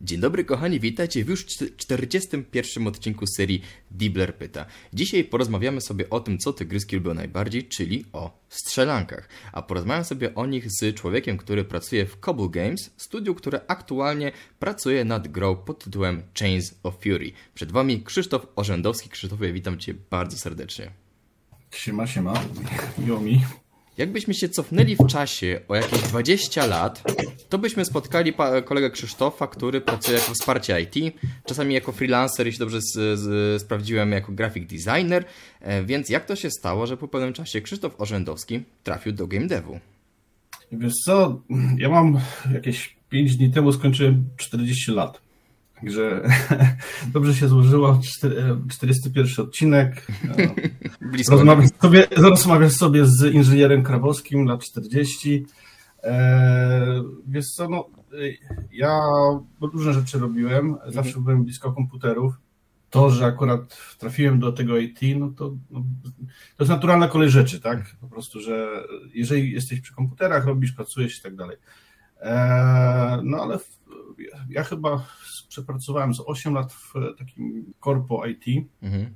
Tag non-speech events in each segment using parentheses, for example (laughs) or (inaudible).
Dzień dobry kochani, witajcie w już 41 odcinku serii Dibler Pyta. Dzisiaj porozmawiamy sobie o tym, co tygryski lubią najbardziej, czyli o strzelankach. A porozmawiam sobie o nich z człowiekiem, który pracuje w Cobble Games, studiu, które aktualnie pracuje nad grą pod tytułem Chains of Fury. Przed Wami Krzysztof Orzędowski. Krzysztofie, witam Cię bardzo serdecznie. Siema, siema, miło mi. Jakbyśmy się cofnęli w czasie o jakieś 20 lat, to byśmy spotkali kolegę Krzysztofa, który pracuje jako wsparcie IT, czasami jako freelancer, jeśli dobrze sprawdziłem, jako graphic designer. E, więc jak to się stało, że po pewnym czasie Krzysztof Orzędowski trafił do game devu? Wiesz co, ja mam jakieś 5 dni temu skończyłem 40 lat. Także (laughs) dobrze się złożyło. 41 odcinek. (laughs) Blisko. Rozmawiam sobie, rozmawiam sobie z inżynierem Krawowskim, lat 40. Eee, wiesz co, no, ja różne rzeczy robiłem, zawsze mhm. byłem blisko komputerów. To, że akurat trafiłem do tego IT, no to, no, to jest naturalna kolej rzeczy, tak? Po prostu, że jeżeli jesteś przy komputerach, robisz, pracujesz i tak dalej. No ale ja chyba przepracowałem z 8 lat w takim korpo IT. Mhm.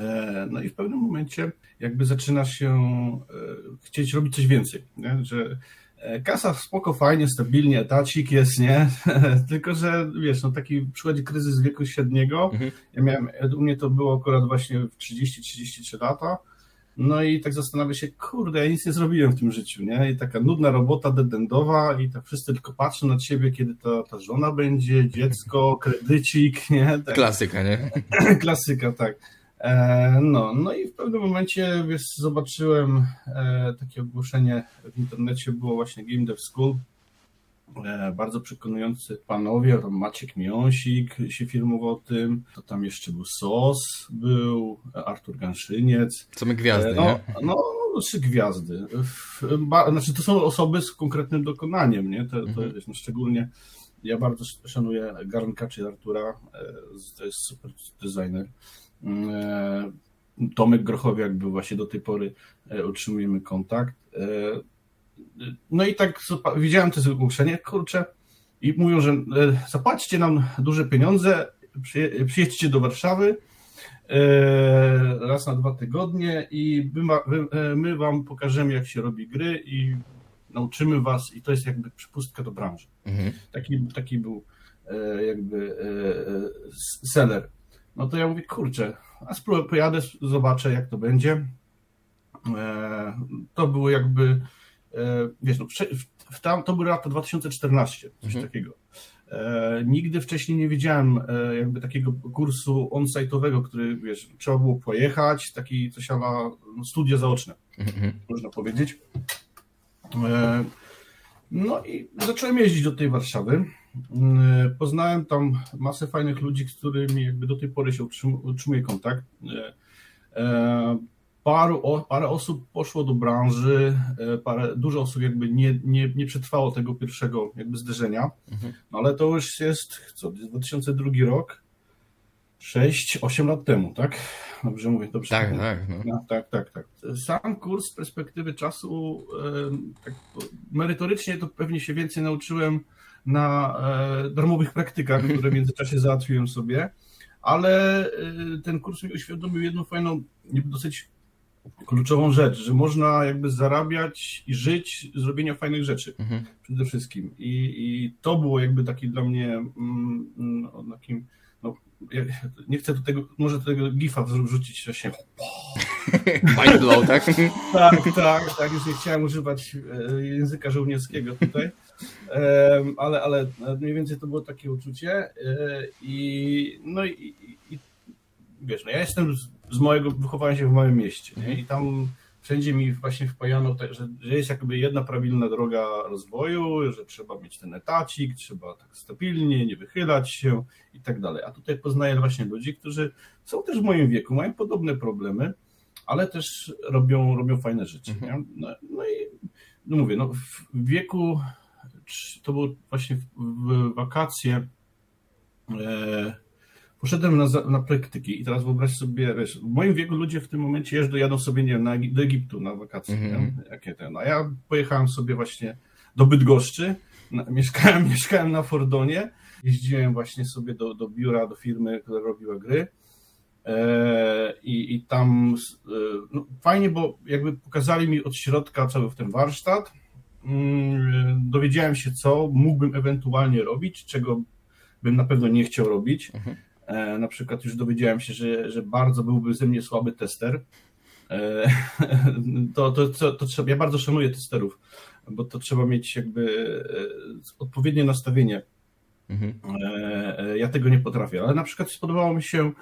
E, no i w pewnym momencie jakby zaczyna się e, chcieć robić coś więcej, nie? że e, kasa spoko, fajnie, stabilnie, etacik jest, nie? (laughs) Tylko, że wiesz, no taki przychodzi kryzys wieku średniego. Mhm. Ja miałem, u mnie to było akurat właśnie w 30-33 lata no i tak zastanawiam się, kurde, ja nic nie zrobiłem w tym życiu, nie? I taka nudna robota dedendowa i tak wszyscy tylko patrzą na ciebie, kiedy ta, ta żona będzie, dziecko, kredycik, nie? Tak. Klasyka, nie? (clears throat) Klasyka, tak. E, no, no i w pewnym momencie wiesz, zobaczyłem e, takie ogłoszenie w internecie, było właśnie Game Dev School, bardzo przekonujący panowie, tam Maciek Miąsik się filmował tym, to tam jeszcze był SOS, był Artur Ganszyniec. Co my gwiazdy, e, no, nie? No, trzy gwiazdy. Znaczy to są osoby z konkretnym dokonaniem, nie? To, to jest, no, szczególnie ja bardzo szanuję Garnka czy Artura, e, to jest super designer. Tomek Grochowiak był właśnie do tej pory, utrzymujemy kontakt. No i tak widziałem to zgłoszenie, kurczę, i mówią, że e, zapłaćcie nam duże pieniądze, przyjedźcie do Warszawy e, raz na dwa tygodnie i e, my wam pokażemy, jak się robi gry i nauczymy was i to jest jakby przypustka do branży. Mhm. Taki, taki był jakby seller. No to ja mówię, kurczę, a spróbuję, pojadę, zobaczę, jak to będzie. To było jakby wiesz, no, w, tam, to były lata 2014, coś mhm. takiego. E, nigdy wcześniej nie widziałem e, jakby takiego kursu on-site'owego, który, wiesz, trzeba było pojechać, taki coś ala no, studia zaoczne, mhm. można powiedzieć. E, no i zacząłem jeździć do tej Warszawy. E, poznałem tam masę fajnych ludzi, z którymi jakby do tej pory się utrzymuje kontakt. Paru, parę osób poszło do branży, e, parę, dużo osób jakby nie, nie, nie przetrwało tego pierwszego jakby zderzenia, mhm. no ale to już jest, co, 2002 rok, 6-8 lat temu, tak? Dobrze mówię, dobrze. Tak, tak. No. No, tak, tak, tak. Sam kurs z perspektywy czasu, tak, merytorycznie to pewnie się więcej nauczyłem na e, darmowych praktykach, które w międzyczasie załatwiłem sobie, ale e, ten kurs mi uświadomił jedną fajną, dosyć kluczową rzecz, że można jakby zarabiać i żyć z robienia fajnych rzeczy mhm. przede wszystkim. I, I to było jakby taki dla mnie mm, no, takim, no, nie chcę do tego, może do tego gifa wrzucić właśnie. (laughs) Mind blow, tak? (laughs) tak, tak, tak, już nie chciałem używać e, języka żołnierskiego tutaj, ale, ale mniej więcej to było takie uczucie e, i no i, i wiesz, no ja jestem z mojego, wychowałem się w małym mieście nie? i tam wszędzie mi właśnie wpajano, te, że, że jest jakby jedna prawilna droga rozwoju, że trzeba mieć ten etacik, trzeba tak stabilnie, nie wychylać się i tak dalej. A tutaj poznaję właśnie ludzi, którzy są też w moim wieku, mają podobne problemy, ale też robią, robią fajne rzeczy. Mhm. No, no, i no mówię, no w wieku, to było właśnie w, w wakacje, e, poszedłem na, na praktyki i teraz wyobraź sobie, wiesz, w moim wieku ludzie w tym momencie jeżdżą, jadą sobie, nie wiem, na, do Egiptu na wakacje, mm -hmm. jakie ten, a ja pojechałem sobie właśnie do Bydgoszczy, na, (laughs) mieszkałem, mieszkałem na Fordonie jeździłem właśnie sobie do, do biura, do firmy, która robiła gry. I, I tam no, fajnie, bo jakby pokazali mi od środka cały ten warsztat. Mm, dowiedziałem się, co mógłbym ewentualnie robić, czego bym na pewno nie chciał robić. Mhm. Na przykład już dowiedziałem się, że, że bardzo byłby ze mnie słaby tester. (laughs) To, to, to, to trzeba, ja bardzo szanuję testerów, bo to trzeba mieć jakby odpowiednie nastawienie. Mhm. Ja tego nie potrafię, ale na przykład spodobało mi się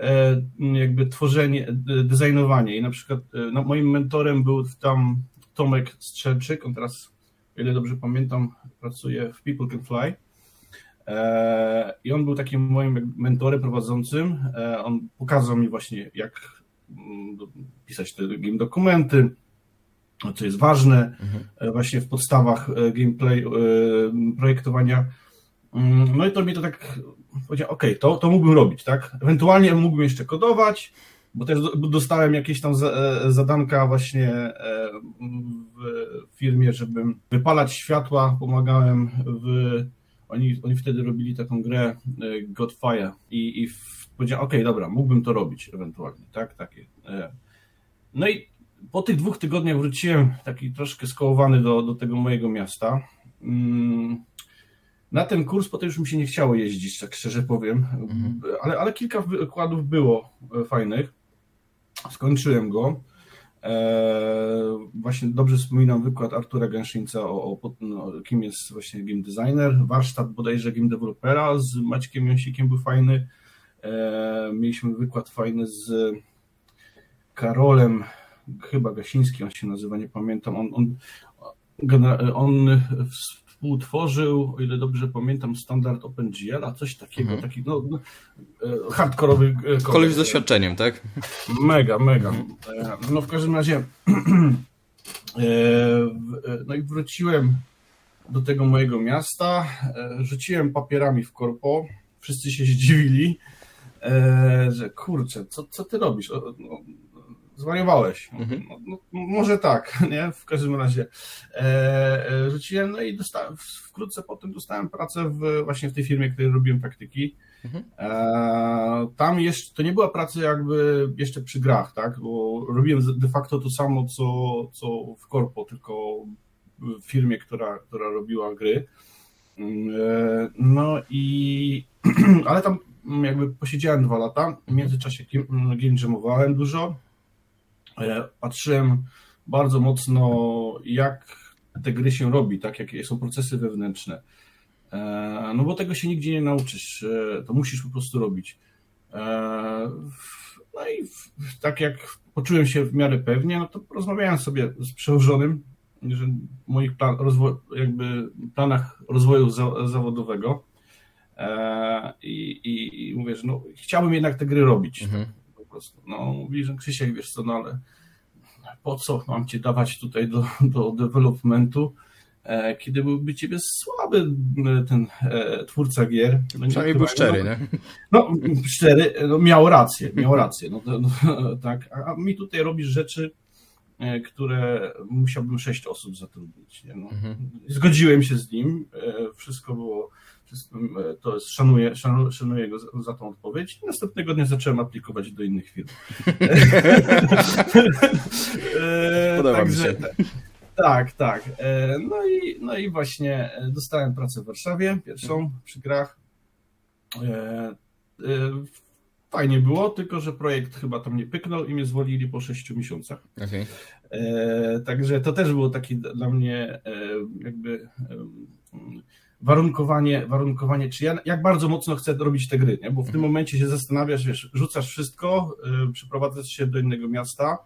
E, jakby tworzenie, designowanie i na przykład e, no, moim mentorem był tam Tomek Strzelczyk, on teraz, o ile dobrze pamiętam, pracuje w People Can Fly e, i on był takim moim mentorem prowadzącym, on pokazał mi właśnie jak mm, pisać te game dokumenty, co jest ważne mhm. właśnie w podstawach gameplay projektowania. Mm, no i to mi to tak powiedziałem, ok, to, to mógłbym robić, tak? Ewentualnie mógłbym jeszcze kodować, bo też dostałem jakieś tam e, zadanka właśnie e, w firmie, żebym wypalać światła, pomagałem w... Oni, oni wtedy robili taką grę e, Godfire i, i powiedziałem, ok, dobra, mógłbym to robić ewentualnie, tak? Takie. No i po tych dwóch tygodniach wróciłem taki troszkę skołowany do, do tego mojego miasta. Mm, na ten kurs potem już mi się nie chciało jeździć, tak szczerze powiem, mhm. ale, ale kilka wykładów było e, fajnych. Skończyłem go. E, właśnie dobrze wspominam wykład Artura Gęszyńca o, o no, kim jest właśnie game designer. Warsztat bodajże game developera z Maćkiem Jąsikiem był fajny. E, mieliśmy wykład fajny z Karolem, chyba Gasiński on się nazywa, nie pamiętam. On, on, on współtworzył, o ile dobrze pamiętam, standard OpenGL, a coś takiego, mhm. taki no, no e, hardkorowy. E, Koleś z doświadczeniem, tak? Mega, mega. E, no w każdym razie (clears throat) no i wróciłem do tego mojego miasta, rzuciłem papierami w korpo, wszyscy się (laughs) zdziwili, że kurczę, co, co ty robisz? No, zwariowałeś. Mhm. No, no, może tak, (laughs) nie? W każdym razie e, e, rzuciłem, no i dostałem, wkrótce potem dostałem pracę w, właśnie w tej firmie, w której robiłem praktyki. Mhm. E, tam jeszcze, to nie była praca jakby jeszcze przy grach, tak? Bo robiłem de facto to samo, co, co w korpo, tylko w firmie, która, która robiła gry. E, no i, (clears throat) ale tam jakby posiedziałem dwa lata, w międzyczasie game jamowałem dużo, patrzyłem bardzo mocno, jak te gry się robi, tak, jakie są procesy wewnętrzne. E, no bo tego się nigdzie nie nauczysz, e, to musisz po prostu robić. No i tak jak poczułem się w miarę pewnie, no to porozmawiałem sobie z przełożonym, że w moich plan, rozwoj, jakby planach rozwoju za, zawodowego i, i, i, mówię, że no, chciałbym jednak te gry robić. Mhm prostu. No, mówi, że Krzysiek, wiesz co, no ale po co mam cię dawać tutaj do, do developmentu, e, kiedy byłby ciebie słaby e, ten e, twórca gier. No, Przynajmniej był szczery, no, nie? No, szczery, no, miał rację, miał rację, no, no (laughs) tak, a mi tutaj robisz rzeczy, które musiałbym sześć osób zatrudnić. Nie? No, mhm. Zgodziłem się z nim, wszystko było to jest, szanuję, szanuję, szanuję go za, za tą odpowiedź. I następnego dnia zacząłem aplikować do innych firm. (laughs) E, Podoba Także, mi się. Tak, tak. E, no i, no i właśnie dostałem pracę w Warszawie, pierwszą przy grach. Fajnie było, tylko że projekt chyba tam nie pyknął i mnie zwolnili po sześciu miesiącach. Okay. Także to też było taki dla mnie jakby warunkowanie, warunkowanie czy ja, jak bardzo mocno chcę robić te gry, nie? bo w tym mhm. momencie się zastanawiasz, wiesz, rzucasz wszystko, yy, przeprowadzasz się do innego miasta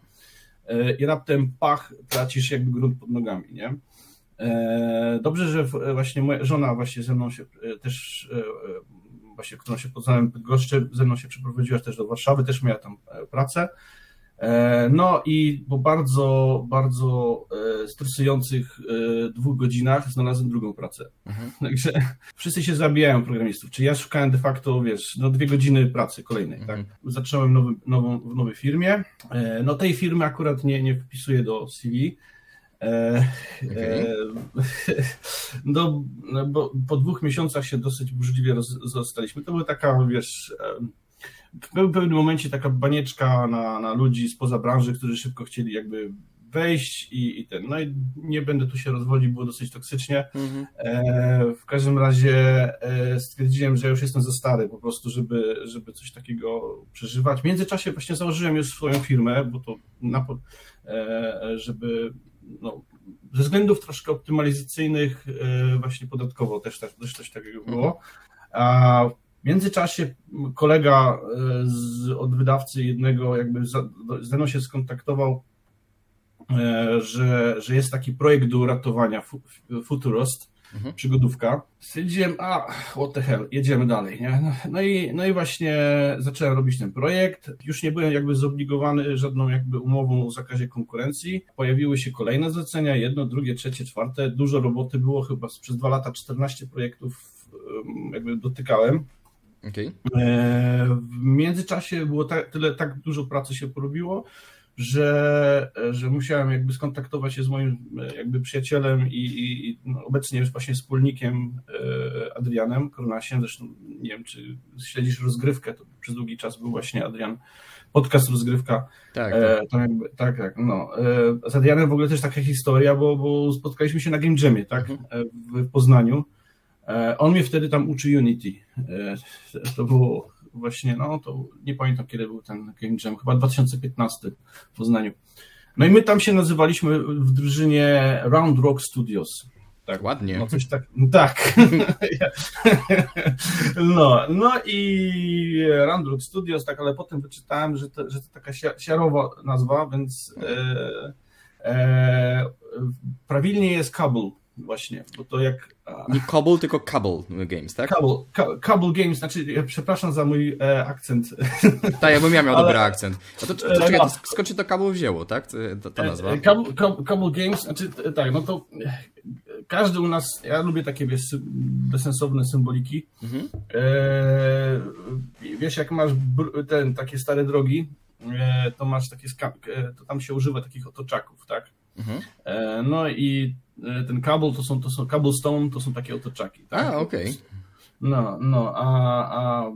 yy, i raptem pach, tracisz jakby grunt pod nogami, nie? Yy, dobrze, że właśnie moja żona właśnie ze mną się y, też, y, y, właśnie, którą się poznałem w ze mną się przeprowadziła też do Warszawy, też miała tam e, pracę, E, no i po bardzo, bardzo e, stresujących e, dwóch godzinach znalazłem drugą pracę. Mhm. (laughs) Także wszyscy się zabijają programistów. Czyli ja szukałem de facto, wiesz, no dwie godziny pracy kolejnej, tak? mhm. tak? Zacząłem nowy, nową, w nowej firmie. No tej firmy akurat nie, nie wpisuję do CV, E, okay. e, (laughs) no, bo po dwóch miesiącach się dosyć burzliwie roz, zostaliśmy. To była taka, wiesz, w pewnym momencie taka banieczka na, na ludzi spoza branży, którzy szybko chcieli jakby wejść i, i ten. No i nie będę tu się rozwodził, było dosyć toksycznie. Mhm. E, w każdym razie e, stwierdziłem, że już jestem za stary po prostu, żeby, żeby coś takiego przeżywać. W międzyczasie właśnie założyłem już swoją firmę, bo to na, e, żeby no, ze względów troszkę optymalizacyjnych e, właśnie podatkowo też, też coś takiego było. A międzyczasie kolega e, z, od wydawcy jednego jakby ze mną się skontaktował E, że, że jest taki projekt do uratowania Futurost, mhm. przygodówka. Stwierdziłem, a what the hell, jedziemy dalej. Nie? No, no, i, no i właśnie zacząłem robić ten projekt. Już nie byłem jakby zobligowany żadną jakby umową o zakazie konkurencji. Pojawiły się kolejne zlecenia, jedno, drugie, trzecie, czwarte. Dużo roboty było, chyba przez dwa lata 14 projektów jakby dotykałem. Okay. E, w międzyczasie było tak, tyle, tak dużo pracy się porobiło, że, że musiałem jakby skontaktować się z moim jakby przyjacielem i, i no, obecnie już właśnie wspólnikiem e, Adrianem Kornasiem, zresztą nie wiem, czy śledzisz rozgrywkę, to przez długi czas był właśnie Adrian, podcast rozgrywka. Tak, e, tak. jakby, tak, tak, no. E, z Adrianem w ogóle też taka historia, bo, bo spotkaliśmy się na Game Jamie, tak, mhm. w Poznaniu. On mnie wtedy tam uczy Unity. To było właśnie, no to nie pamiętam kiedy był ten Game Jam, chyba 2015 w Poznaniu. No i my tam się nazywaliśmy w drużynie Round Rock Studios. Tak, ładnie. No coś tak, tak. (laughs) no, no i Round Rock Studios, tak, ale potem wyczytałem, że to, że to taka siarowa nazwa, więc e, e, prawilnie jest Kabul właśnie, bo to jak... Nie Cobble, tylko Cable Games, tak? Cable Games, znaczy, ja przepraszam za mój e, akcent. (laughs) Tak, ja bym miał, miał Ale... dobry akcent. A to, to, to, czekaj, to skąd się to Cable wzięło, tak? Ta, ta nazwa? E, Cable, Cable Games, znaczy, tak, no to każdy u nas, ja lubię takie wiesz, bezsensowne symboliki. Mhm. E, wiesz, jak masz ten, takie stare drogi, e, to masz takie, e, to tam się używa takich otoczaków, tak? Mhm. E, no i E, ten kabel to są, to są cobblestone, to są takie otoczaki. Tak? A, okej. Okay. No, no, a, a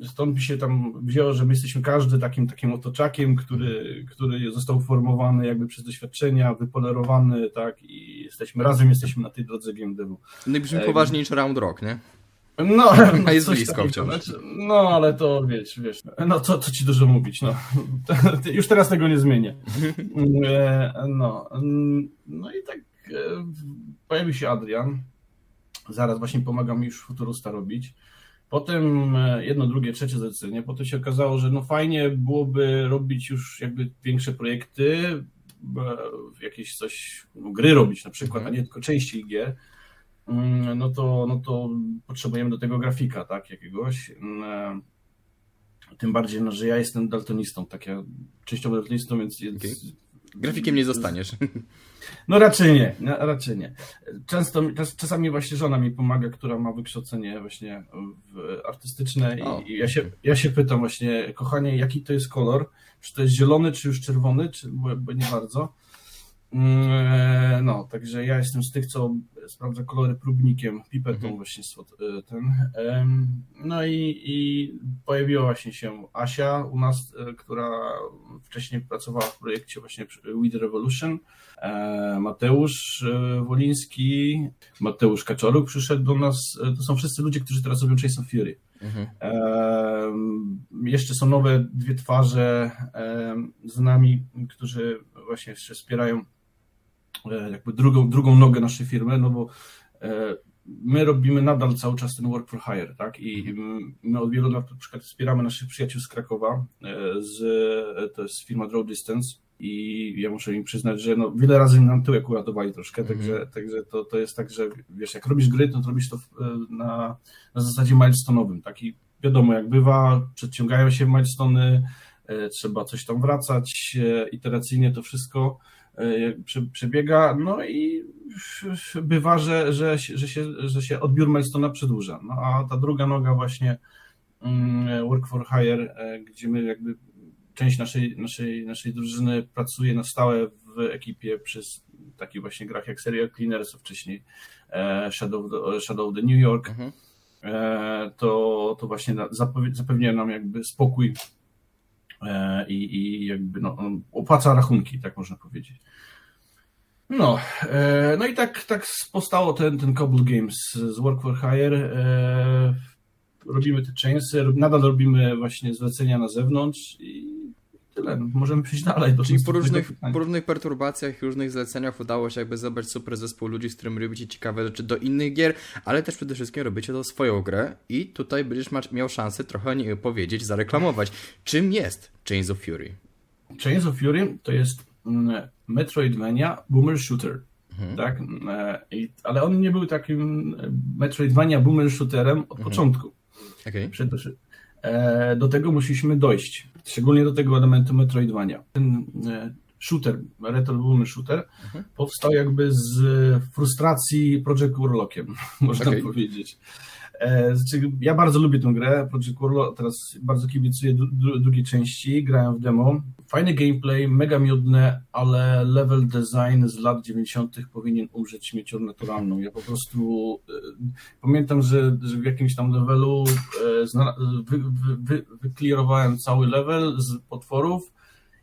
e, stąd mi się tam wzięło, że my jesteśmy każdy takim takim otoczakiem, który, który został formowany jakby przez doświadczenia, wypolerowany, tak, i jesteśmy razem, jesteśmy na tej drodze game devu. No i brzmi e, niż Round Rock, nie? No, a (laughs) jest blisko wciąż. Znaczy, no, ale to wiesz, wiesz, no co, co ci dużo mówić, no. (laughs) Już teraz tego nie zmienię. (laughs) No, no i tak E, pojawił się Adrian, zaraz właśnie pomagam mi już Futurusta robić. Potem e, jedno, drugie, trzecie zlecenie. Potem się okazało, że no fajnie byłoby robić już jakby większe projekty, jakieś coś, no, gry robić na przykład, a nie tylko części gier. Mm, no to, no to potrzebujemy do tego grafika, tak, jakiegoś. Mm, e, tym bardziej, no, że ja jestem daltonistą, tak ja częściowo daltonistą, więc... Okay. Grafikiem nie zostaniesz. (laughs) No raczej nie, raczej nie. Często, czasami właśnie żona mi pomaga, która ma wykształcenie właśnie artystyczne i, i ja, się, ja się pytam właśnie, kochanie, jaki to jest kolor? Czy to jest zielony, czy już czerwony, czy, bo, bo nie bardzo. Mm, e, no, także ja jestem z tych, co sprawdza kolory próbnikiem, pipetą mhm. właśnie e, ten. No i, i pojawiła właśnie się Asia u nas, e, która wcześniej pracowała w projekcie właśnie Weed Revolution. Mateusz Woliński, Mateusz Kaczoruk przyszedł do nas. To są wszyscy ludzie, którzy teraz robią Chase of Fury. Mhm. Jeszcze są nowe dwie twarze z nami, którzy właśnie jeszcze wspierają jakby drugą, drugą nogę naszej firmy, no bo e, my robimy nadal cały czas ten work for hire, tak? I my od wielu lat na przykład wspieramy naszych przyjaciół z Krakowa, e, z, to jest firma Draw Distance i ja muszę im przyznać, że no, wiele razy nam tyłek uratowali troszkę, mm także, także to, to jest tak, że wiesz, jak robisz gry, to robisz to na, na zasadzie milestone'owym, tak? I wiadomo, jak bywa, przedciągają się milestony, trzeba coś tam wracać, iteracyjnie to wszystko E, przebiega, no i bywa, że, że, że, się, że się odbiór Milestona przedłuża. No a ta druga noga właśnie mm, Work for Hire, e, gdzie my jakby część naszej, naszej, naszej drużyny pracuje na stałe w ekipie przez takich właśnie grach jak Serial Cleaners, wcześniej Shadow, Shadow the New York, mhm. to, to właśnie zapewnia nam jakby spokój i, i jakby no, opłaca rachunki, tak można powiedzieć. No, e, no i tak, tak powstało ten, ten Cobble Games z Work for Hire. E, robimy te chainsy, nadal robimy właśnie zlecenia na zewnątrz i tyle. Możemy przejść dalej. Do Czyli po różnych, po różnych perturbacjach i różnych zleceniach udało się jakby zebrać super zespół ludzi, z którymi robicie ciekawe rzeczy do innych gier, ale też przede wszystkim robicie to swoją grę i tutaj będziesz miał szansę trochę o niej powiedzieć, zareklamować. Czym jest Chains of Fury? Chains of Fury to jest mm, Metroidvania Boomer Shooter. Mhm. Tak? E, I, ale on nie był takim Metroidvania Boomer Shooterem od mhm. początku. Okay. E, do tego musieliśmy dojść, szczególnie do tego elementu Metroidvania. Ten e, shooter, Retro Boomer Shooter, mhm. powstał jakby z frustracji Project Warlockiem, (laughs) można okay. powiedzieć. Znaczy, ja bardzo lubię tę grę, Project Warlock, teraz bardzo kibicuję drugiej części, grałem w demo, Fajny gameplay, mega miodne, ale level design z lat 90. powinien umrzeć śmiecią naturalną. Ja po prostu e, pamiętam, że, że w jakimś tam levelu e, wy, wy, wy, cały level z potworów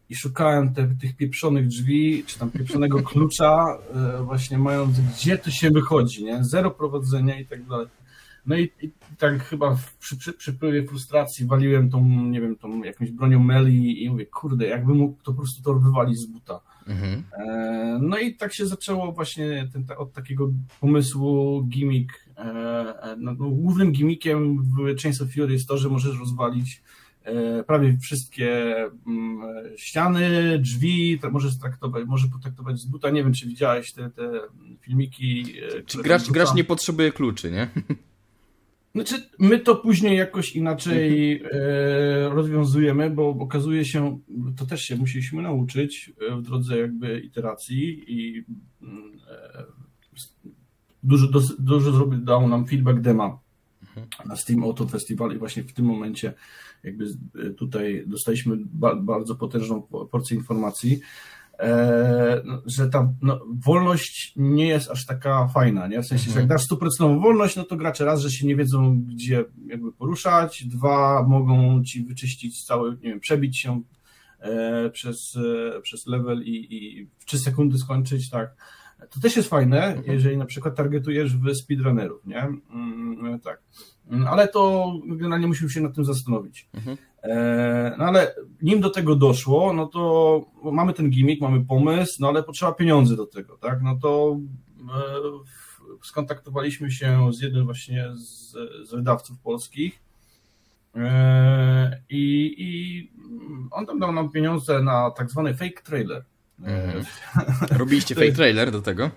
i szukałem te, tych pieprzonych drzwi, czy tam pieprzonego klucza, e, właśnie mając gdzie to się wychodzi, nie? Zero prowadzenia i tak dalej. No i, i tak chyba przy, przy, przy frustracji waliłem tą, nie wiem, tą jakąś bronią Meli i mówię, kurde, jakby mógł to po prostu to wywalić z buta. Mhm. E, no i tak się zaczęło właśnie ten, od takiego pomysłu gimmick. E, e, no, no, głównym gimmickiem w Chains of Fury jest to, że możesz rozwalić e, prawie wszystkie mm, ściany, drzwi, możesz traktować, może potraktować z buta. Nie wiem, czy widziałeś te, te filmiki. E, czy gracz, gracz nie potrzebuje kluczy, nie? (laughs) Znaczy, my to później jakoś inaczej mhm. e, rozwiązujemy, bo okazuje się, to też się musieliśmy nauczyć e, w drodze jakby iteracji i mm, e, dużo, dużo zrobił, dał nam feedback dema mhm. na Steam Auto Festival i właśnie w tym momencie jakby tutaj dostaliśmy bardzo potężną porcję informacji, że ta no, wolność nie jest aż taka fajna, nie? W sensie, że jak mhm. dasz stuprocentową wolność, no to gracze raz, że się nie wiedzą, gdzie jakby poruszać, dwa, mogą ci wyczyścić cały, nie wiem, przebić się e, przez, e, przez level i, i w 3 sekundy skończyć, tak. To też jest fajne, mhm. jeżeli na przykład targetujesz w speedrunnerów, nie? Mm, tak. Mm, ale to generalnie musimy się nad tym zastanowić. Mhm. E, no ale nim do tego doszło, no to mamy ten gimmick, mamy pomysł, no ale potrzeba pieniędzy do tego, tak? No to e, skontaktowaliśmy się z jednym właśnie z, z wydawców polskich e, i, i on tam dał nam pieniądze na tak zwany fake trailer. Mhm. (laughs) Robiliście fake trailer do tego?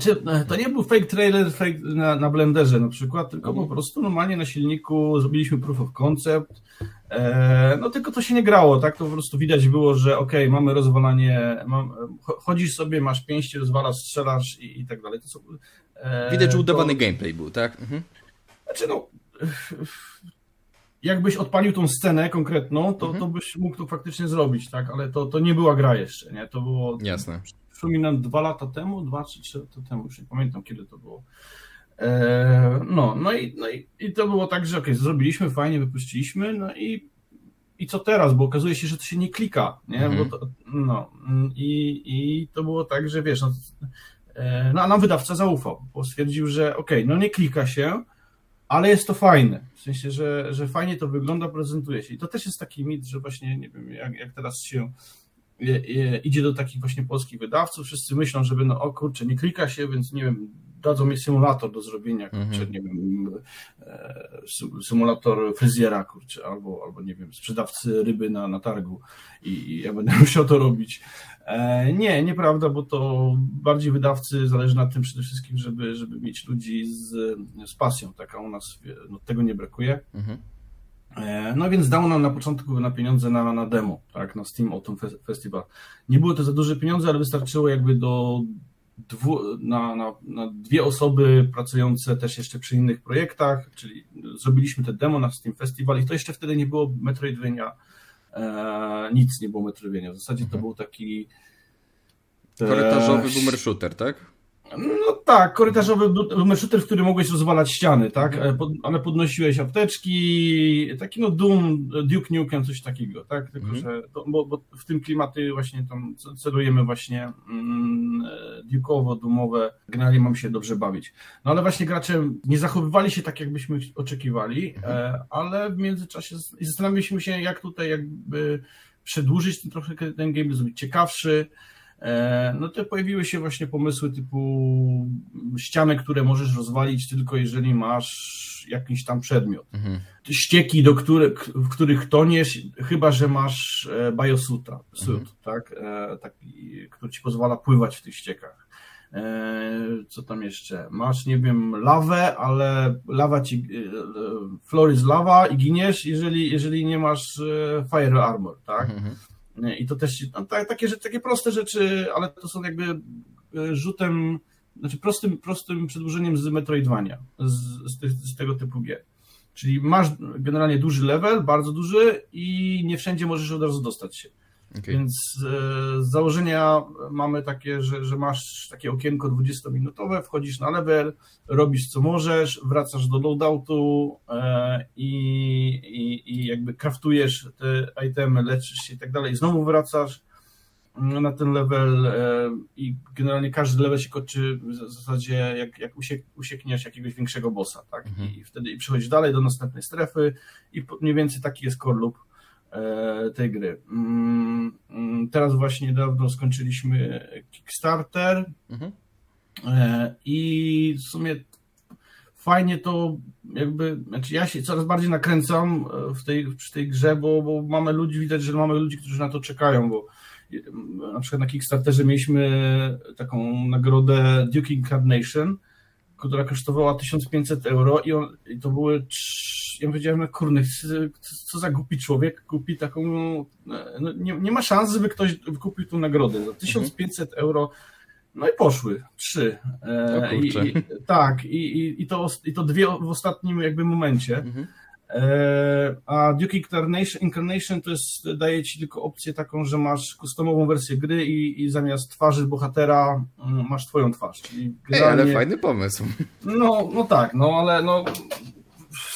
Czy, to nie był fake trailer fake na, na Blenderze na przykład, tylko po prostu normalnie na silniku zrobiliśmy proof of concept, e, no tylko to się nie grało, tak, to po prostu widać było, że ok, mamy rozwalanie, mam, chodzisz sobie, masz pięści, rozwalasz, strzelasz i, i tak dalej. To są, e, widać, że udawany to, gameplay był, tak? Mhm. Znaczy no, jakbyś odpalił tą scenę konkretną, to, mhm. to byś mógł to faktycznie zrobić, tak, ale to, to nie była gra jeszcze, nie, to było... Jasne przypominam, dwa lata temu, dwa czy trzy lata temu, już nie pamiętam kiedy to było. E, no, no, i, no i, i to było tak, że ok, zrobiliśmy, fajnie wypuściliśmy, no i, i co teraz, bo okazuje się, że to się nie klika, nie? Mhm. To, no, i, i to było tak, że wiesz, no, e, no a nam wydawca zaufał, bo stwierdził, że ok, no nie klika się, ale jest to fajne. W sensie, że, że fajnie to wygląda, prezentuje się. I to też jest taki mit, że właśnie, nie wiem, jak, jak teraz się idzie do takich właśnie polskich wydawców, wszyscy myślą, żeby no o kurczę, nie klika się, więc nie wiem, dadzą mi symulator do zrobienia, kurczę, mm -hmm. nie wiem, e, symulator fryzjera, kurczę, albo, albo nie wiem, sprzedawcy ryby na, na targu i, ja będę (laughs) musiał to robić. E, nie, nieprawda, bo to bardziej wydawcy zależy na tym przede wszystkim, żeby, żeby mieć ludzi z, z pasją, taka u nas, no, tego nie brakuje. E, no więc dał nam na początku na pieniądze na, na demo, tak, na Steam Autumn Festival. Nie było to za duże pieniądze, ale wystarczyło jakby do dwu, na, na, na dwie osoby pracujące też jeszcze przy innych projektach, czyli zrobiliśmy te demo na Steam Festival i to jeszcze wtedy nie było Metroidvania, e, nic nie było Metroidvania. W zasadzie to mhm. był taki Korytarzowy boomer shooter, tak? No tak, korytarzowy shooter, w którym mogłeś rozwalać ściany, tak? Mhm. Ale podnosiłeś apteczki, taki no Doom, Duke Nukem, coś takiego, tak? Tylko, mhm. że bo, bo, w tym klimaty właśnie tam celujemy właśnie mm, Duke'owo, Doomowe, generalnie mam się dobrze bawić. No ale właśnie gracze nie zachowywali się tak, jakbyśmy oczekiwali, e, ale w międzyczasie zastanawialiśmy się, jak tutaj jakby przedłużyć ten trochę ten game, zrobić ciekawszy, E, no to pojawiły się właśnie pomysły typu ściany, które możesz rozwalić tylko jeżeli masz jakiś tam przedmiot. Mhm. Ścieki, do których, w których toniesz, chyba że masz e, biosutra, mhm. tak? E, taki, który ci pozwala pływać w tych ściekach. Co tam jeszcze? Masz, nie wiem, lawę, ale lawa ci, floor is lawa i giniesz, jeżeli, jeżeli nie masz fire armor, tak? Mhm. I to też no, takie, takie proste rzeczy, ale to są jakby e, rzutem, znaczy prostym, prostym przedłużeniem z Metroidvania, z, z, z tego typu gier. Czyli masz generalnie duży level, bardzo duży i nie wszędzie możesz od razu dostać się. Okay. Więc e, z założenia mamy takie, że, że masz takie okienko 20-minutowe, wchodzisz na level, robisz co możesz, wracasz do loadoutu e, i, i, i jakby kraftujesz te itemy, leczysz się i tak dalej, znowu wracasz na ten level e, i generalnie każdy level się kończy w zasadzie jak, jak usiek, usiekniesz jakiegoś większego bossa, tak? Mhm. I wtedy i przechodzisz dalej do następnej strefy i mniej więcej taki jest core loop tej gry. Mm, mm, teraz właśnie niedawno skończyliśmy Kickstarter mhm. E, i w sumie fajnie to jakby, znaczy ja się coraz bardziej nakręcam e, w tej, przy tej grze, bo, bo mamy ludzi, widać, że mamy ludzi, którzy na to czekają, bo na przykład na Kickstarterze mieliśmy taką nagrodę Duke Incarnation, która kosztowała 1500 euro i, on, i to były ja powiedziałem, no kurde, co za głupi człowiek kupi taką, no, nie, nie ma szans, żeby ktoś wykupił tą nagrodę. Za 1500 mhm. euro no i poszły, trzy. E, I, i, tak, i, i, i, to, i to dwie w ostatnim jakby momencie. Mhm. E, a Duke Incarnation, Incarnation to jest, daje ci tylko opcję taką, że masz customową wersję gry i, i zamiast twarzy bohatera mm, masz twoją twarz. Czyli. Ej, ale fajny pomysł. No, no tak, no ale no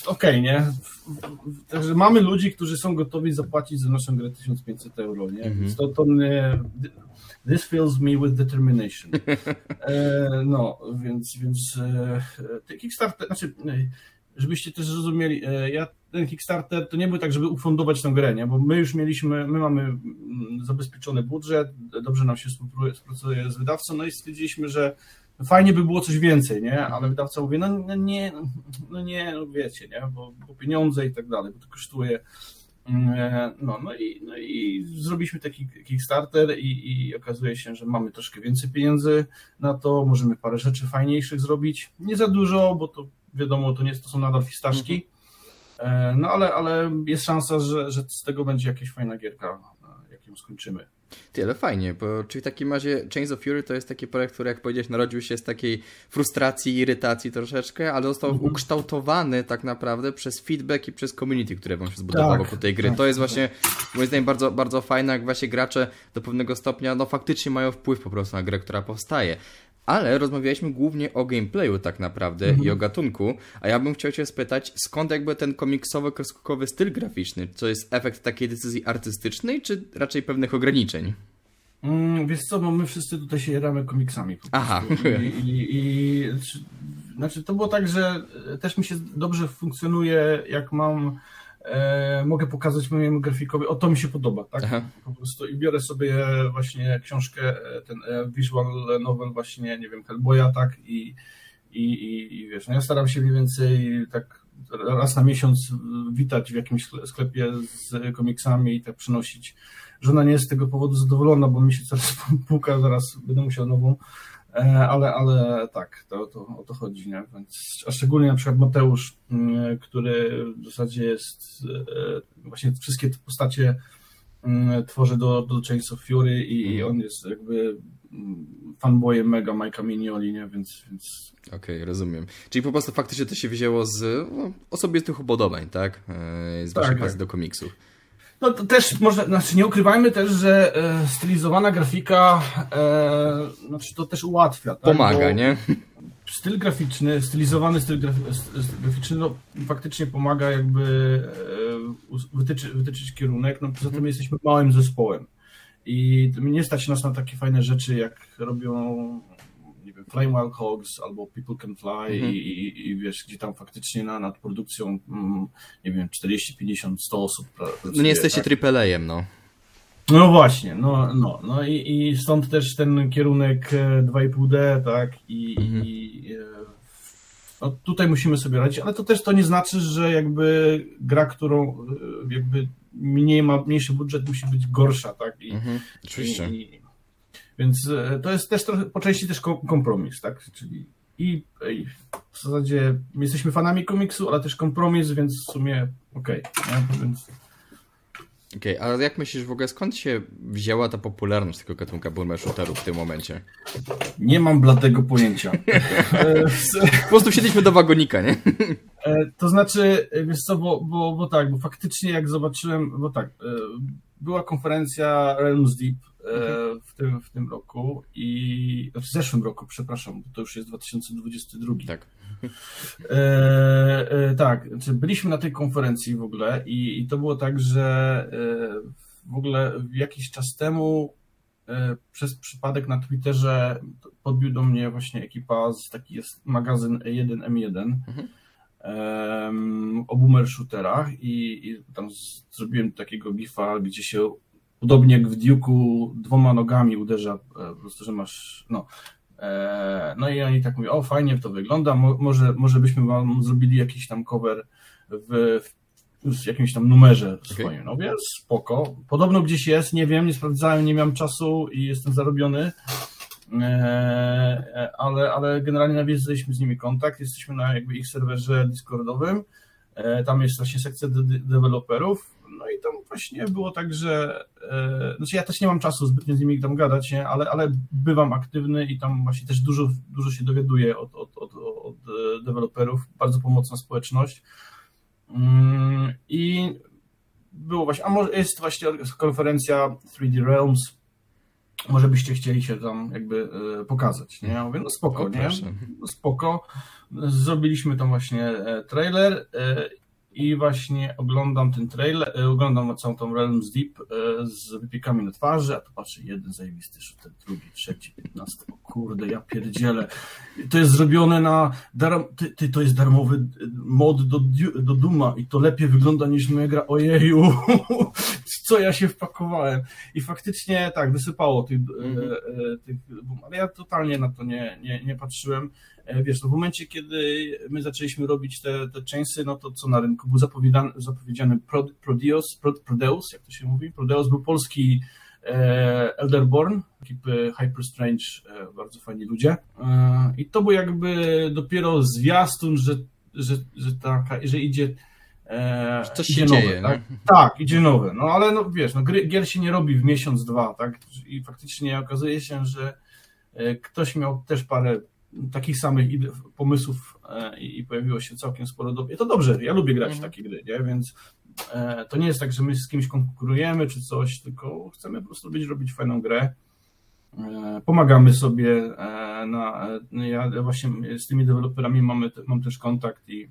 okej, okay, nie? Także mamy ludzi, którzy są gotowi zapłacić za naszą grę 1500 euro, nie? Mm -hmm. Więc to, to mnie, this fills me with determination. (laughs) E, no, więc, więc e, Kickstarter, znaczy, żebyście też zrozumieli, e, ja ten Kickstarter to nie był tak, żeby ufundować tę grę, nie? bo my już mieliśmy, my mamy mm, zabezpieczony budżet, dobrze nam się współpracuje z wydawcą, no i stwierdziliśmy, że fajnie by było coś więcej, nie? Ale wydawca mówi, no, no nie, no nie, no wiecie, nie? Bo, bo pieniądze i tak dalej, bo to kosztuje. Mm, no, no, i, no i zrobiliśmy taki Kickstarter i, i okazuje się, że mamy troszkę więcej pieniędzy na to, możemy parę rzeczy fajniejszych zrobić. Nie za dużo, bo to wiadomo, to nie to są nadal fistaszki, mhm. no ale, ale jest szansa, że, że z tego będzie jakaś fajna gierka, jak ją skończymy. Ty, ale fajnie, bo czyli w takim razie Chains of Fury to jest taki projekt, który jak powiedziałeś narodził się z takiej frustracji, irytacji troszeczkę, ale został mhm. ukształtowany tak naprawdę przez feedback i przez community, które wam się zbudowało tak, po tej gry. Tak, to jest tak. właśnie moim zdaniem bardzo, bardzo fajne, jak właśnie gracze do pewnego stopnia no faktycznie mają wpływ po prostu na grę, która powstaje. Ale rozmawialiśmy głównie o gameplayu tak naprawdę mhm. i o gatunku, a ja bym chciał Cię spytać, skąd jakby ten komiksowy, kreskówkowy styl graficzny? To jest efekt takiej decyzji artystycznej, czy raczej pewnych ograniczeń? Mm, wiesz co, no my wszyscy tutaj się jaramy komiksami. Aha. I, i, i, znaczy to było tak, że też mi się dobrze funkcjonuje, jak mam e, mogę pokazać mojemu grafikowi, o to mi się podoba, tak? Aha. Po prostu i biorę sobie właśnie książkę, e, ten e, visual novel właśnie, nie wiem, Hellboya, tak? I, i, i, i wiesz, no ja staram się mniej więcej tak raz na miesiąc witać w jakimś sklepie z komiksami i tak przynosić. Żona nie jest z tego powodu zadowolona, bo mi się coraz (laughs) półka, zaraz będę musiał nową ale, ale tak, to, to, o to chodzi, nie? Więc, a szczególnie na przykład Mateusz, mm, który w zasadzie jest e, właśnie wszystkie te postacie mm, tworzy do, do Chains of Fury i mhm. on jest jakby mm, fanboyem mega Mike'a Mignoli, nie? Więc, więc... Okej, okay, rozumiem. Czyli po prostu faktycznie to się wzięło z no, osobistych upodobań, tak? E, z waszej tak, pasji tak. do komiksów. No to też może, znaczy nie ukrywajmy też, że e, stylizowana grafika, e, znaczy to też ułatwia. Tak? Pomaga, Bo nie? Styl graficzny, stylizowany styl graficzny, no, faktycznie pomaga jakby e, wytyczy, wytyczyć kierunek, no poza tym mhm. jesteśmy małym zespołem i nie stać nas na takie fajne rzeczy, jak robią Flying Wild Hogs albo People Can Fly mhm. i, i, i, wiesz, gdzie tam faktycznie na, nad produkcją, mm, nie wiem, 40, 50, 100 osób pracuje. No nie jesteście tak? AAA-em, no. No właśnie, no, no, no i, i stąd też ten kierunek 2,5D, e, tak, i, mhm. i e, no tutaj musimy sobie radzić, ale to też to nie znaczy, że jakby gra, którą e, jakby mniej ma mniejszy budżet, musi być gorsza, tak? I, mhm, oczywiście. I, więc e, to jest też trochę, po części też kompromis, tak? Czyli i, i w zasadzie jesteśmy fanami komiksu, ale też kompromis, więc w sumie okej. Okay, więc... Okej, okay, a jak myślisz w ogóle, skąd się wzięła ta popularność tego gatunku boomer shooterów w tym momencie? Nie mam bladego pojęcia. (laughs) (laughs) po prostu siedliśmy do wagonika, nie? E, to znaczy, wiesz co, bo, bo, bo tak, bo faktycznie jak zobaczyłem, bo tak, e, była konferencja Realms Deep. W, tym, w tym roku i w zeszłym roku, przepraszam, bo to już jest 2022. Tak. E, e, tak, znaczy byliśmy na tej konferencji w ogóle i, i to było tak, że e, w ogóle jakiś czas temu e, przez przypadek na Twitterze podbił do mnie właśnie ekipa z taki jest magazyn 1M1 mhm. um, o boomer shooterach i, i tam z, zrobiłem takiego gifa, gdzie się podobnie jak w Duke'u dwoma nogami uderza, po prostu, że masz, no, E, no i oni tak mówią, o fajnie to wygląda, może, może byśmy wam zrobili jakiś tam cover w, w jakimś tam numerze swoim. Okay. No więc spoko. Podobno gdzieś jest, nie wiem, nie sprawdzałem, nie miałem czasu i jestem zarobiony. E, ale, ale generalnie nawiązaliśmy z nimi kontakt, jesteśmy na jakby ich serwerze Discordowym. E, tam jest właśnie sekcja de deweloperów no i tam właśnie było tak, że e, znaczy ja też nie mam czasu zbytnio z nimi tam gadać, nie? Ale, ale bywam aktywny i tam właśnie też dużo, dużo się dowiaduję od, od, od, od deweloperów, bardzo pomocna społeczność. Mm, I było właśnie, a może jest właśnie konferencja 3D Realms, może byście chcieli się tam jakby e, pokazać, nie? Ja mówię, no spoko, nie? No spoko. Zrobiliśmy tam właśnie e, trailer i właśnie oglądam ten trailer, e, oglądam całą tą Realms Deep e, z wypiekami na twarzy, a tu patrzę, jeden zajebisty shooter, drugi, trzeci, piętnasty, o kurde, ja pierdzielę. To jest zrobione na, dar, ty, ty, to jest darmowy mod do, do Duma i to lepiej wygląda niż moja gra, ojeju, (laughs) co ja się wpakowałem. I faktycznie tak, wysypało tych, mm -hmm. tych ale ja totalnie na to nie, nie, nie patrzyłem. E, wiesz, no w momencie, kiedy my zaczęliśmy robić te, te częsy, no to co na rynku był zapowiedziany, zapowiedziany Prodeus, Prodeus, jak to się mówi? Prodeus był polski e, Elderborn, ekipy Hyper Strange, e, bardzo fajni ludzie. I to był jakby dopiero zwiastun, że, że, że, taka, że idzie E, Coś idzie się nowe, dzieje. Tak? No. tak, idzie nowe. No ale no wiesz, no, gry, gier się nie robi w miesiąc, dwa, tak? I faktycznie okazuje się, że ktoś miał też parę takich samych pomysłów e, i pojawiło się całkiem sporo do... To dobrze, ja lubię grać w mhm. takie gry, nie? więc e, to nie jest tak, że my z kimś konkurujemy czy coś, tylko chcemy po prostu robić, robić fajną grę. E, pomagamy sobie na, ja właśnie z tymi deweloperami mamy, mam też kontakt i,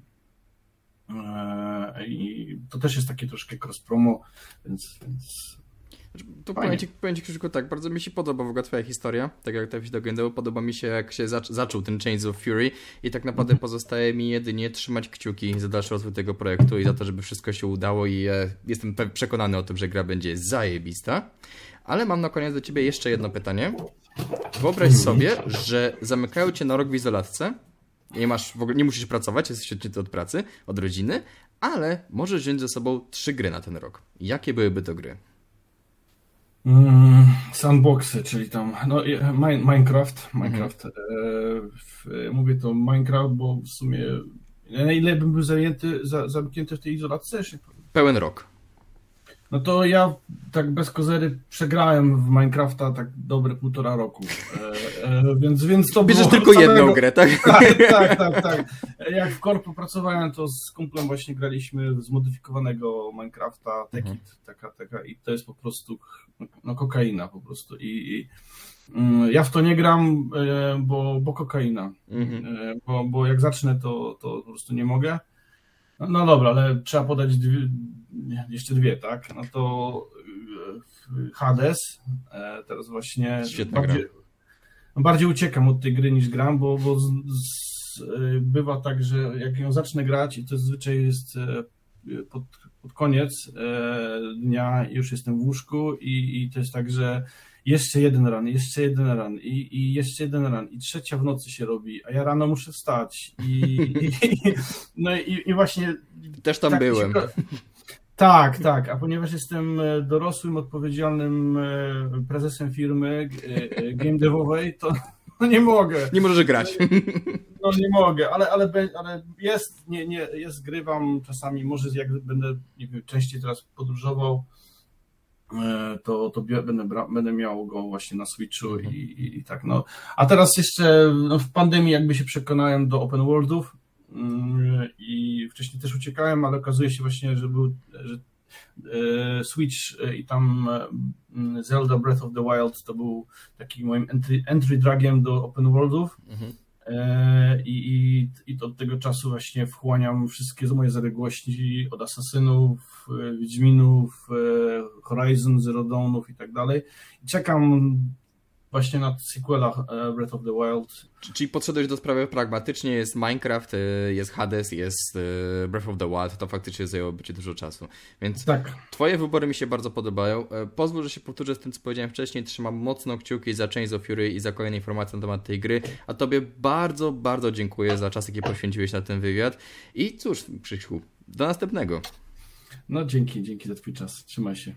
i to też jest takie troszkę cross promo, więc, więc to powiem ci, powiem ci tak, bardzo mi się podoba w ogóle twoja historia, tak jak to się doglądało, podoba mi się jak się zac zaczął ten Chains of Fury i tak naprawdę mhm. pozostaje mi jedynie trzymać kciuki za dalszy rozwój tego projektu i za to, żeby wszystko się udało i e, jestem przekonany o tym, że gra będzie zajebista. Ale mam na koniec do ciebie jeszcze jedno pytanie. Wyobraź mhm. sobie, że zamykają cię na rok w izolatce, nie masz, w ogóle nie musisz pracować, jesteś odcięty od pracy, od rodziny, ale możesz wziąć ze sobą trzy gry na ten rok. Jakie byłyby to gry? Mm, sandboxy, czyli tam no, Minecraft. Minecraft. Mhm. E, mówię to Minecraft, bo w sumie na ile bym był zajęty, za, zamknięty w tej izolacji? Pełen rok. No to ja tak bez kozery przegrałem w Minecrafta tak dobre półtora roku. E, e, więc, więc to Bierzesz tylko samego- jedną grę, tak? (laughs) Tak, tak, tak, tak. Jak w korpo pracowałem, to z kumplem właśnie graliśmy zmodyfikowanego Minecrafta, Tekit, taka, taka i to jest po prostu no, kokaina po prostu. I, i mm, ja w to nie gram, e, bo, bo kokaina. Mhm. E, Bo, bo jak zacznę, to, to po prostu nie mogę. No, dobra, ale trzeba podać dwie, jeszcze dwie, tak? No to e, Hades, e, teraz właśnie Świetna bardziej, no bardziej uciekam od tej gry niż gram, bo, bo z, z, e, bywa tak, że jak ją zacznę grać i to zazwyczaj jest pod, pod koniec dnia już jestem w łóżku i, i to jest tak, że jeszcze jeden ran, jeszcze jeden ran i, i jeszcze jeden ran i trzecia w nocy się robi, a ja rano muszę wstać i, i (laughs) no i, i właśnie Też tam tak się byłem. Tak, tak, a ponieważ jestem e, dorosłym, odpowiedzialnym e, prezesem firmy e, game devowej, to (laughs) no nie mogę. Nie możesz grać. No nie mogę, ale, ale, ale jest, nie, nie, jest, grywam czasami, może jak będę nie wiem, częściej teraz podróżował, to, to bie- będę, będę miał go właśnie na Switchu i, i, i tak no. A teraz jeszcze no, w pandemii jakby się przekonałem do open worldów mm, i wcześniej też uciekałem, ale okazuje się właśnie, że był, że e, Switch e, i tam e, mm, Zelda Breath of the Wild to był taki moim entry, entry dragiem do open worldów. Mhm. E, I, i, I od tego czasu właśnie wchłaniam wszystkie moje zaległości od Asasynów, e, Wiedźminów, e, Horizon, Zero Dawnów i tak dalej. Czekam właśnie na sequela e, Breath of the Wild. Czyli podszedłeś do sprawy pragmatycznie, jest Minecraft, y, jest Hades, jest y, Breath of the Wild, to faktycznie zajęłoby ci dużo czasu. Więc Tak, twoje wybory mi się bardzo podobają. E, Pozwól, że się powtórzę z tym, co powiedziałem wcześniej. Trzymam mocno kciuki za Chains of Fury i za kolejne informacje na temat tej gry. A tobie bardzo, bardzo dziękuję za czas, jaki poświęciłeś na ten wywiad. I cóż, Krzyśku, do następnego. no dzięki, dzięki za twój czas. Trzymaj się.